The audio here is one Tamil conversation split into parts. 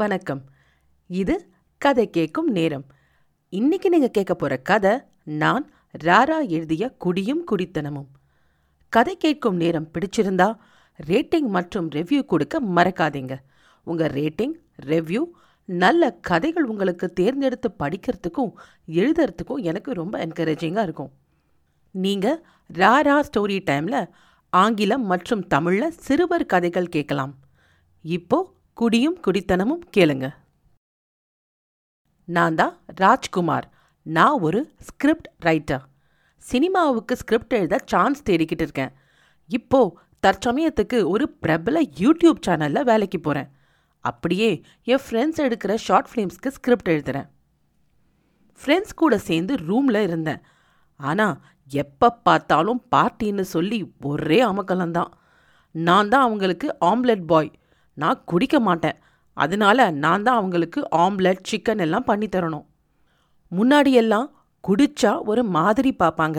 வணக்கம். இது கதை கேட்கும் நேரம். இன்னைக்கு நீங்க கேட்க போற கதை நான் ராரா எழுதிய குடியும் குடித்தனமும். கதை கேட்கும் நேரம் பிடிச்சிருந்தா ரேட்டிங் மற்றும் ரெவ்யூ கொடுக்க மறக்காதீங்க. உங்க ரேட்டிங் ரெவ்யூ நல்ல கதைகள் உங்களுக்கு தேர்ந்தெடுத்து படிக்கிறதுக்கும் எழுதுறதுக்கும் எனக்கு ரொம்ப என்கரேஜிங்காக இருக்கும். நீங்கள் ராரா ஸ்டோரி டைம்ல ஆங்கிலம் மற்றும் தமிழ்ல சிறுவர் கதைகள் கேட்கலாம். இப்போ குடியும் குடித்தனமும் கேளுங்க. நான் தான் ராஜ்குமார். நான் ஒரு ஸ்கிரிப்ட் ரைட்டர். சினிமாவுக்கு ஸ்கிரிப்ட் எழுத சான்ஸ் தேடிக்கிட்டு இருக்கேன். இப்போ தற்சமயத்துக்கு ஒரு பிரபல யூடியூப் சேனலில் வேலைக்கு போகிறேன் அப்படியே என் ஃப்ரெண்ட்ஸ் எடுக்கிற ஷார்ட் ஃபிலிம்ஸ்க்கு ஸ்கிரிப்ட் எழுதுகிறேன் ஃப்ரெண்ட்ஸ் கூட சேர்ந்து ரூமில் இருந்தேன். ஆனால் எப்போ பார்த்தாலும் பார்ட்டின்னு சொல்லி ஒரே அமக்கலம்தான். நான் தான் அவங்களுக்கு ஆம்லெட் பாய் நான் குடிக்க மாட்டேன். அதனால நான் தான் அவங்களுக்கு ஆம்லெட் சிக்கன் எல்லாம் பண்ணி தரணும். முன்னாடியெல்லாம் குடிச்சா ஒரு மாதிரி பார்ப்பாங்க.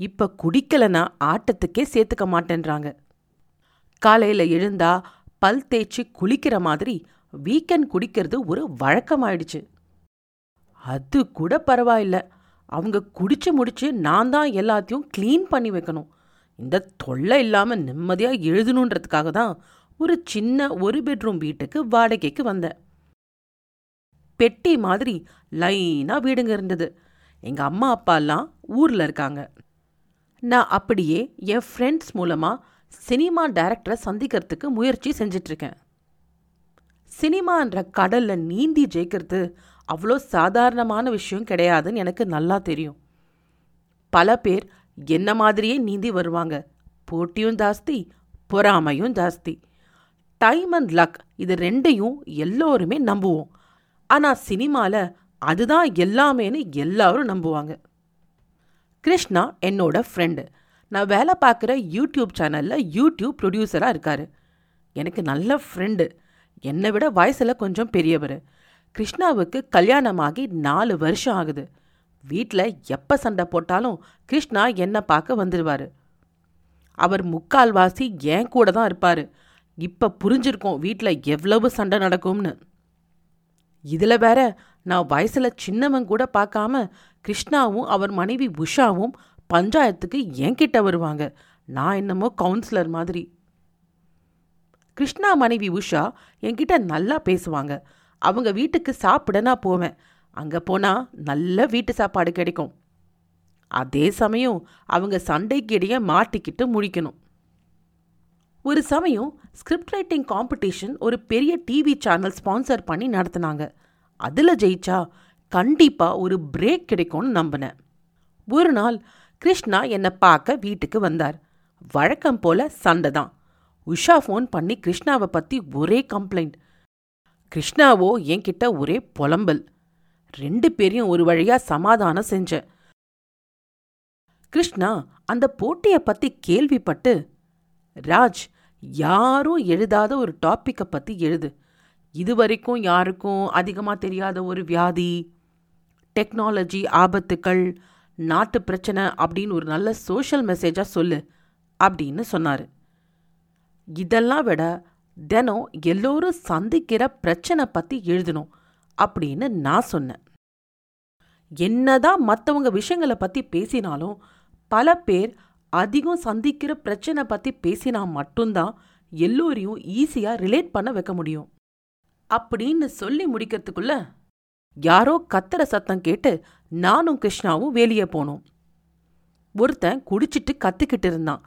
இப்போ குடிக்கலைன்னா ஆட்டத்துக்கே சேர்த்துக்க மாட்டேன்றாங்க. காலையில் எழுந்தா பல் தேய்ச்சி குளிக்கிற மாதிரி வீக்கெண்ட் குடிக்கிறது ஒரு வழக்கமாயிடுச்சு. அது கூட பரவாயில்ல. அவங்க குடிச்சு முடிச்சு நான் தான் எல்லாத்தையும் க்ளீன் பண்ணி வைக்கணும். இந்த தொல்லை இல்லாமல் நிம்மதியாக எழுதணுன்றதுக்காக தான் ஒரு சின்ன ஒரு பெட்ரூம் வீட்டுக்கு வாடகைக்கு வந்தேன் பெட்டி மாதிரி லைனாக வீடுங்க இருந்தது. எங்கள் அம்மா அப்பாலாம் ஊரில் இருக்காங்க. நான் அப்படியே என் ஃப்ரெண்ட்ஸ் மூலமாக சினிமா டைரக்டரை சந்திக்கிறதுக்கு முயற்சி செஞ்சிட்ருக்கேன். சினிமான்ற கடலில் நீந்தி ஜெயிக்கிறது அவ்வளோ சாதாரணமான விஷயம் கிடையாதுன்னு எனக்கு நல்லா தெரியும். பல பேர் என்ன மாதிரியே நீந்தி வருவாங்க. போட்டியும் ஜாஸ்தி பொறாமையும் ஜாஸ்தி. டைம் அண்ட் லக் இது ரெண்டையும் எல்லோருமே நம்புவோம். ஆனால் சினிமாவில் அதுதான் எல்லாமேன்னு எல்லாரும் நம்புவாங்க. கிருஷ்ணா என்னோட ஃப்ரெண்டு நான் வேலை பார்க்குற யூடியூப் சேனலில் யூடியூப் ப்ரொடியூசராக இருக்கார். எனக்கு நல்ல ஃப்ரெண்டு என்னை விட வயசில் கொஞ்சம் பெரியவர். கிருஷ்ணாவுக்கு கல்யாணமாகி நாலு வருஷம் ஆகுது. வீட்டில் எப்போ சண்டை போட்டாலும் கிருஷ்ணா என்னை பார்க்க வந்துடுவார் அவர் முக்கால்வாசி என் கூட தான் இருப்பார். இப்போ புரிஞ்சிருக்கோம் வீட்டில் எவ்வளவு சண்டை நடக்கும்னு. இதில் வேற நான் வயசில் சின்னவன் கூட பார்க்காம கிருஷ்ணாவும் அவர் மனைவி உஷாவும் பஞ்சாயத்துக்கு என்கிட்ட வருவாங்க. நான் என்னமோ கவுன்சிலர் மாதிரி. கிருஷ்ணா மனைவி உஷா என்கிட்ட நல்லா பேசுவாங்க. அவங்க வீட்டுக்கு சாப்பிட நான் போவேன். அங்கே போனால் நல்ல வீட்டு சாப்பாடு கிடைக்கும். அதே சமயம் அவங்க சண்டைக்கு இடையே மாட்டிக்கிட்டு முடிக்கணும். ஒரு சமயம் ஸ்கிரிப்ட் ரைட்டிங் காம்படிஷன் ஒரு பெரிய டிவி சேனல் ஸ்பான்சர் பண்ணி நடத்தினாங்க. அதில் ஜெயிச்சா கண்டிப்பாக ஒரு பிரேக் கிடைக்கும்னு நம்பினேன். ஒரு நாள் கிருஷ்ணா என்னை பார்க்க வீட்டுக்கு வந்தார். வழக்கம் போல சண்டை தான். உஷா ஃபோன் பண்ணி கிருஷ்ணாவை பற்றி ஒரே கம்ப்ளைண்ட் கிருஷ்ணாவோ என்கிட்ட ஒரே புலம்பல். ரெண்டு பேரையும் ஒரு வழியா சமாதானம் செஞ்சேன். கிருஷ்ணா அந்த போட்டியை பத்தி கேள்விப்பட்டு ராஜ் யாரும் எழுதாத ஒரு டாப்பிக்கை பற்றி எழுது. இது வரைக்கும் யாருக்கும் அதிகமாக தெரியாத ஒரு வியாதி டெக்னாலஜி ஆபத்துக்கள் நாட்டு பிரச்சனை அப்படின்னு ஒரு நல்ல சோஷியல் மெசேஜாக சொல்லு அப்படின்னு சொன்னார். இதெல்லாம் விட தினம் எல்லோரும் சந்திக்கிற பிரச்சனை பற்றி எழுதணும் அப்படின்னு நான் சொன்னேன். என்னதான் மற்றவங்க விஷயங்களை பற்றி பேசினாலும் பல பேர் அதிகம் சந்திக்கிற பிரச்சனை பற்றி பேசினா மட்டும்தான் எல்லோரையும் ஈஸியாக ரிலேட் பண்ண வைக்க முடியும். அப்படின்னு சொல்லி முடிக்கிறதுக்குள்ள யாரோ கத்துற சத்தம் கேட்டு நானும் கிருஷ்ணாவும் வெளியே போனோம். ஒருத்தன் குடிச்சிட்டு கத்திக்கிட்டு இருந்தான்.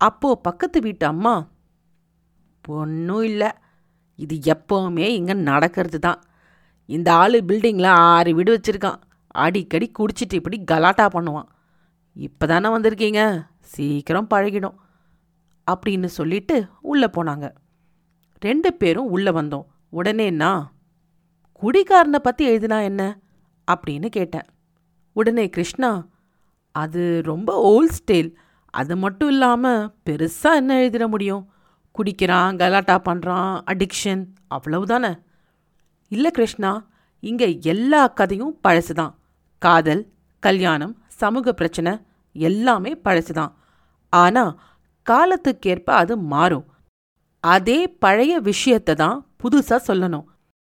அப்போ பக்கத்து வீட்டு அம்மா ஒன்றும் இல்லை. இது எப்போவுமே இங்கே நடக்கிறது தான் இந்த ஆள் பில்டிங்கில் ஆறு வீடு வச்சுருக்கான். அடிக்கடி குடிச்சிட்டு இப்படி கலாட்டா பண்ணுவான். இப்போ தானே வந்திருக்கீங்க? சீக்கிரம் பழகிடும் அப்படின்னு சொல்லிட்டு உள்ளே போனாங்க. ரெண்டு பேரும் உள்ளே வந்தோம். உடனே நான் குடிகாரனை பற்றி எழுதினா என்ன? அப்படின்னு கேட்டேன். உடனே கிருஷ்ணா அது ரொம்ப ஓல்ட் ஸ்டைல் அது மட்டும் இல்லாமல் பெருசாக என்ன எழுதிட முடியும்? குடிக்கிறான் கலாட்டா பண்ணுறான் அடிக்ஷன் அவ்வளவுதானே? இல்லை கிருஷ்ணா இங்கே எல்லா கதையும் பழசுதான். காதல் கல்யாணம் சமூக பிரச்சனை எல்லாமே பழசுதான். ஆனால் காலத்துக்கேற்ப அது மாறும். அதே பழைய விஷயத்தை தான் புதுசாக சொல்லணும்.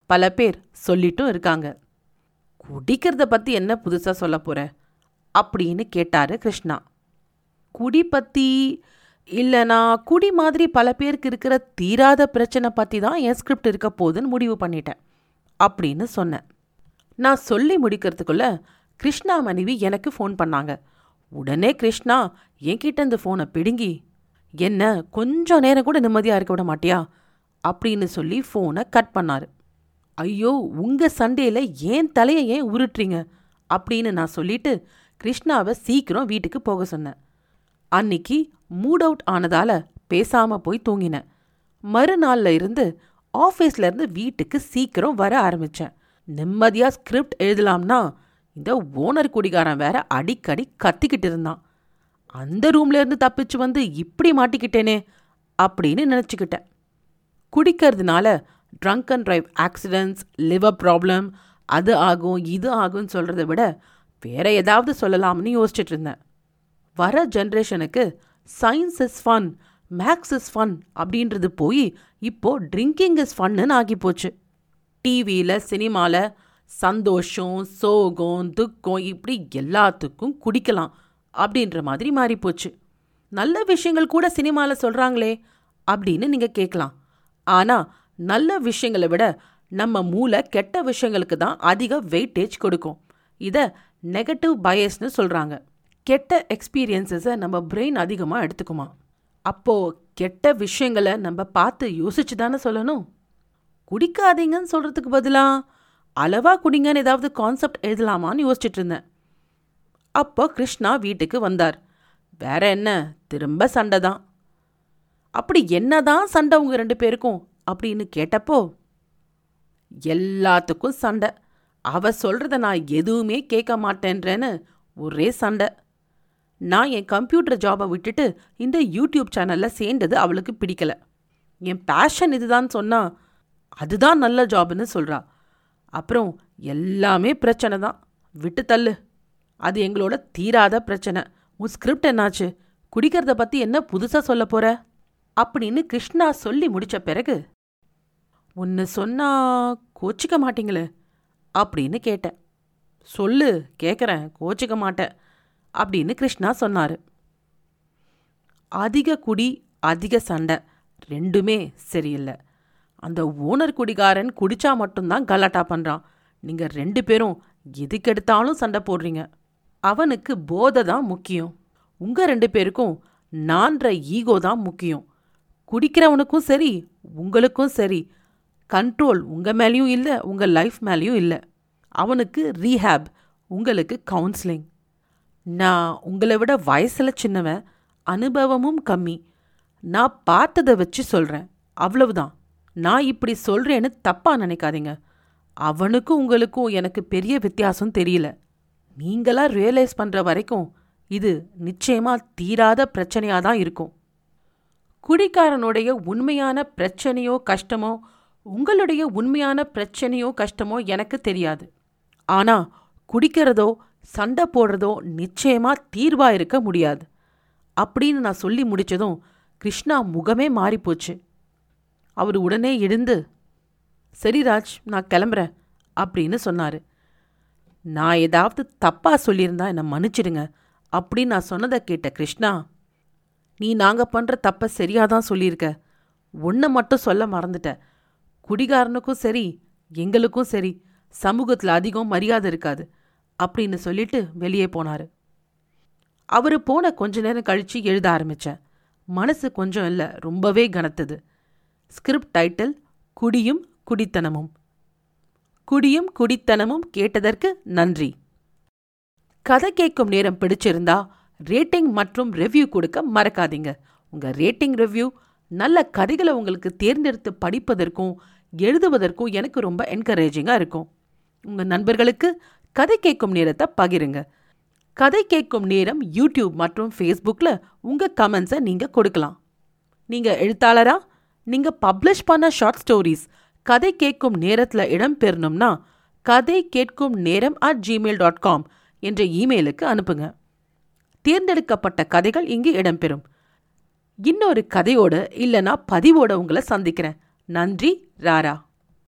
பல பேர் சொல்லிட்டும் இருக்காங்க. குடிக்கிறத பற்றி என்ன புதுசாக சொல்ல போற? அப்படின்னு கேட்டாரு கிருஷ்ணா. குடி பற்றி இல்லைனா குடி மாதிரி பல பேருக்கு இருக்கிற தீராத பிரச்சனை பற்றி தான் என் ஸ்கிரிப்ட் இருக்க போகுதுன்னு முடிவு பண்ணிட்டேன் அப்படின்னு சொன்னேன். நான் சொல்லி முடிக்கிறதுக்குள்ள கிருஷ்ணா மனைவி எனக்கு ஃபோன் பண்ணாங்க. உடனே கிருஷ்ணா என்கிட்ட இந்த ஃபோனை பிடுங்கி என்ன கொஞ்சம் நேரம் கூட நிம்மதியாக இருக்க விட மாட்டியா? அப்படின்னு சொல்லி ஃபோனை கட் பண்ணாரு. ஐயோ உங்கள் சண்டேல ஏன் தலையை ஏன் உருட்டுறீங்க? அப்படின்னு நான் சொல்லிட்டு கிருஷ்ணாவை சீக்கிரம் வீட்டுக்கு போக சொன்னேன். அன்னிக்கு மூட் அவுட் ஆனதால பேசாம போய் தூங்கினேன். மறுநாள்ல இருந்து ஆஃபீஸ்ல இருந்து வீட்டுக்கு சீக்கிரம் வர ஆரம்பிச்சேன். நிம்மதியா ஸ்கிரிப்ட் எழுதலாம்னா இந்த ஓனர் குடிகாரன் வேற அடிக்கடி கத்திக்கிட்டு இருந்தான். அந்த ரூம்ல இருந்து தப்பிச்சு வந்து இப்படி மாட்டிக்கிட்டேனே அப்படின்னு நினச்சிக்கிட்டேன். குடிக்கிறதுனால drunk and drive accidents liver problem அது ஆகும் இது ஆகும்னு சொல்கிறத விட வேற ஏதாவது சொல்லலாம்னு யோசிச்சுட்டு இருந்தேன். வர ஜென்ரேஷனுக்கு science is fun maths is fun அப்படின்றது போய் இப்போ ட்ரிங்கிங் இஸ் ஃபன்னு ஆகி போச்சு டிவியில் சினிமாவில் சந்தோஷம் சோகம் துக்கம் இப்படி எல்லாத்துக்கும் குடிக்கலாம் அப்படின்ற மாதிரி மாறிப்போச்சு. நல்ல விஷயங்கள் கூட சினிமாவில் சொல்கிறாங்களே அப்படின்னு நீங்கள் கேட்கலாம் ஆனால் நல்ல விஷயங்களை விட நம்ம மூளை கெட்ட விஷயங்களுக்கு தான் அதிக வெயிட்டேஜ் கொடுக்கும். இதை நெகட்டிவ் பயஸ்னு சொல்கிறாங்க கெட்ட எக்ஸ்பீரியன்ஸஸை நம்ம பிரெயின் அதிகமாக எடுத்துக்குமா? அப்போது கெட்ட விஷயங்களை நம்ம பார்த்து யோசிச்சு தானே சொல்லணும்? குடிக்காதீங்கன்னு சொல்கிறதுக்கு பதிலாக அளவா குடிங்கன்னு ஏதாவது கான்செப்ட் எழுதலாமான்னு யோசிச்சுட்டு இருந்தேன். அப்போ கிருஷ்ணா வீட்டுக்கு வந்தார். வேற என்ன? திரும்ப சண்டை தான். அப்படி என்னதான் சண்டை உங்க ரெண்டு பேருக்கும்? அப்படின்னு கேட்டப்போ எல்லாத்துக்கும் சண்டை. அவ சொல்றத நான் எதுவுமே கேட்க மாட்டேன்றேன்னு ஒரே சண்டை. நான் என் கம்ப்யூட்டர் ஜாபை விட்டுட்டு இந்த யூடியூப் சேனலில் சேர்ந்தது அவளுக்கு பிடிக்கல. என் பேஷன் இதுதான் சொன்னா அதுதான் நல்ல ஜாப்னு சொல்றா. அப்புறம் எல்லாமே பிரச்சனை தான். விட்டு தள்ளு. அது எங்களோட தீராத பிரச்சனை. உன் ஸ்கிரிப்ட் என்னாச்சு? குடிக்கிறத பத்தி என்ன புதுசா சொல்ல போற? அப்படின்னு கிருஷ்ணா சொல்லி முடிச்ச பிறகு ஒன்று சொன்னா கோச்சிக்க மாட்டீங்களே? அப்படின்னு கேட்டேன். சொல்லு கேட்குறேன் கோச்சிக்க மாட்டேன் அப்படின்னு கிருஷ்ணா சொன்னார். அதிக குடி அதிக சண்டை ரெண்டுமே சரியில்லை. அந்த ஓனர் குடிகாரன் குடிச்சா மட்டும்தான் கலாட்டா பண்ணுறான் நீங்கள் ரெண்டு பேரும் எதுக்கெடுத்தாலும் சண்டை போடுறீங்க. அவனுக்கு போதை தான் முக்கியம். உங்கள் ரெண்டு பேருக்கும் நான்ற ஈகோ தான் முக்கியம். குடிக்கிறவனுக்கும் சரி உங்களுக்கும் சரி. கண்ட்ரோல் உங்கள் மேலேயும் இல்லை உங்கள் லைஃப் மேலேயும் இல்லை. அவனுக்கு ரீஹேப் உங்களுக்கு கவுன்சிலிங். நான் உங்களை விட வயசில் சின்னவன் அனுபவமும் கம்மி. நான் பார்த்ததை வச்சு சொல்கிறேன் அவ்வளவுதான். நான் இப்படி சொல்கிறேன்னு தப்பாக நினைக்காதீங்க. அவனுக்கும் உங்களுக்கும் எனக்கு பெரிய வித்தியாசம் தெரியல. நீங்களா ரியலைஸ் பண்ணுற வரைக்கும் இது நிச்சயமாக தீராத பிரச்சனையாக தான் இருக்கும். குடிக்காரனுடைய உண்மையான பிரச்சனையோ கஷ்டமோ உங்களுடைய உண்மையான பிரச்சனையோ கஷ்டமோ எனக்கு தெரியாது. ஆனா குடிக்கிறதோ சண்டை போடுறதோ நிச்சயமா தீர்வா இருக்க முடியாது. அப்படின்னு நான் சொல்லி முடிச்சதும் கிருஷ்ணா முகமே மாறிப்போச்சு. அவர் உடனே எழுந்து சரி ராஜ் நான் கிளம்புறேன் அப்படின்னு சொன்னார். நான் ஏதாவது தப்பா சொல்லியிருந்தா என்னை மன்னிச்சிடுங்க அப்படின்னு நான் சொன்னதை கேட்ட கிருஷ்ணா நீ நாங்கள் பண்ணுற தப்பை சரியாக தான் சொல்லியிருக்க. ஒன்றை மட்டும் சொல்ல மறந்துட்ட. குடிகாரனுக்கும் சரி எங்களுக்கும் சரி சமூகத்தில் அதிகம் மரியாதை இருக்காது அப்படின்னு சொல்லிட்டு வெளியே போனார். அவர் போன கொஞ்ச நேரம் கழித்து எழுத ஆரம்பித்தேன் மனசு கொஞ்சம் இல்லை ரொம்பவே கனத்தது. ஸ்கிரிப்ட் டைட்டில் குடியும் குடித்தனமும். குடியும் குடித்தனமும் கேட்டதற்கு நன்றி. கதை கேட்கும் நேரம் பிடிச்சிருந்தா ரேட்டிங் மற்றும் ரிவ்யூ கொடுக்க மறக்காதீங்க. உங்கள் ரேட்டிங் ரிவ்யூ நல்ல கதைகளை உங்களுக்கு தேர்ந்தெடுத்து படிப்பதற்கும் எழுதுவதற்கும் எனக்கு ரொம்ப என்கரேஜிங்காக இருக்கும். உங்கள் நண்பர்களுக்கு கதை கேட்கும் நேரத்தை பகிருங்க. கதை கேட்கும் நேரம் யூடியூப் மற்றும் ஃபேஸ்புக்கில் உங்கள் கமெண்ட்ஸை நீங்கள் கொடுக்கலாம். நீங்கள் எழுத்தாளரா? நீங்கள் பப்ளிஷ் பண்ண ஷார்ட் ஸ்டோரிஸ் கதை கேட்கும் நேரத்தில் இடம் பெறணும்னா கதை கேட்கும் நேரம் அட் ஜிமெயில் டாட் காம் என்ற இமெயிலுக்கு அனுப்புங்க. தேர்ந்தெடுக்கப்பட்ட கதைகள் இங்கு இடம்பெறும் இன்னொரு கதையோடு இல்லைனா பதிவோட உங்களை சந்திக்கிறேன். நன்றி ராரா.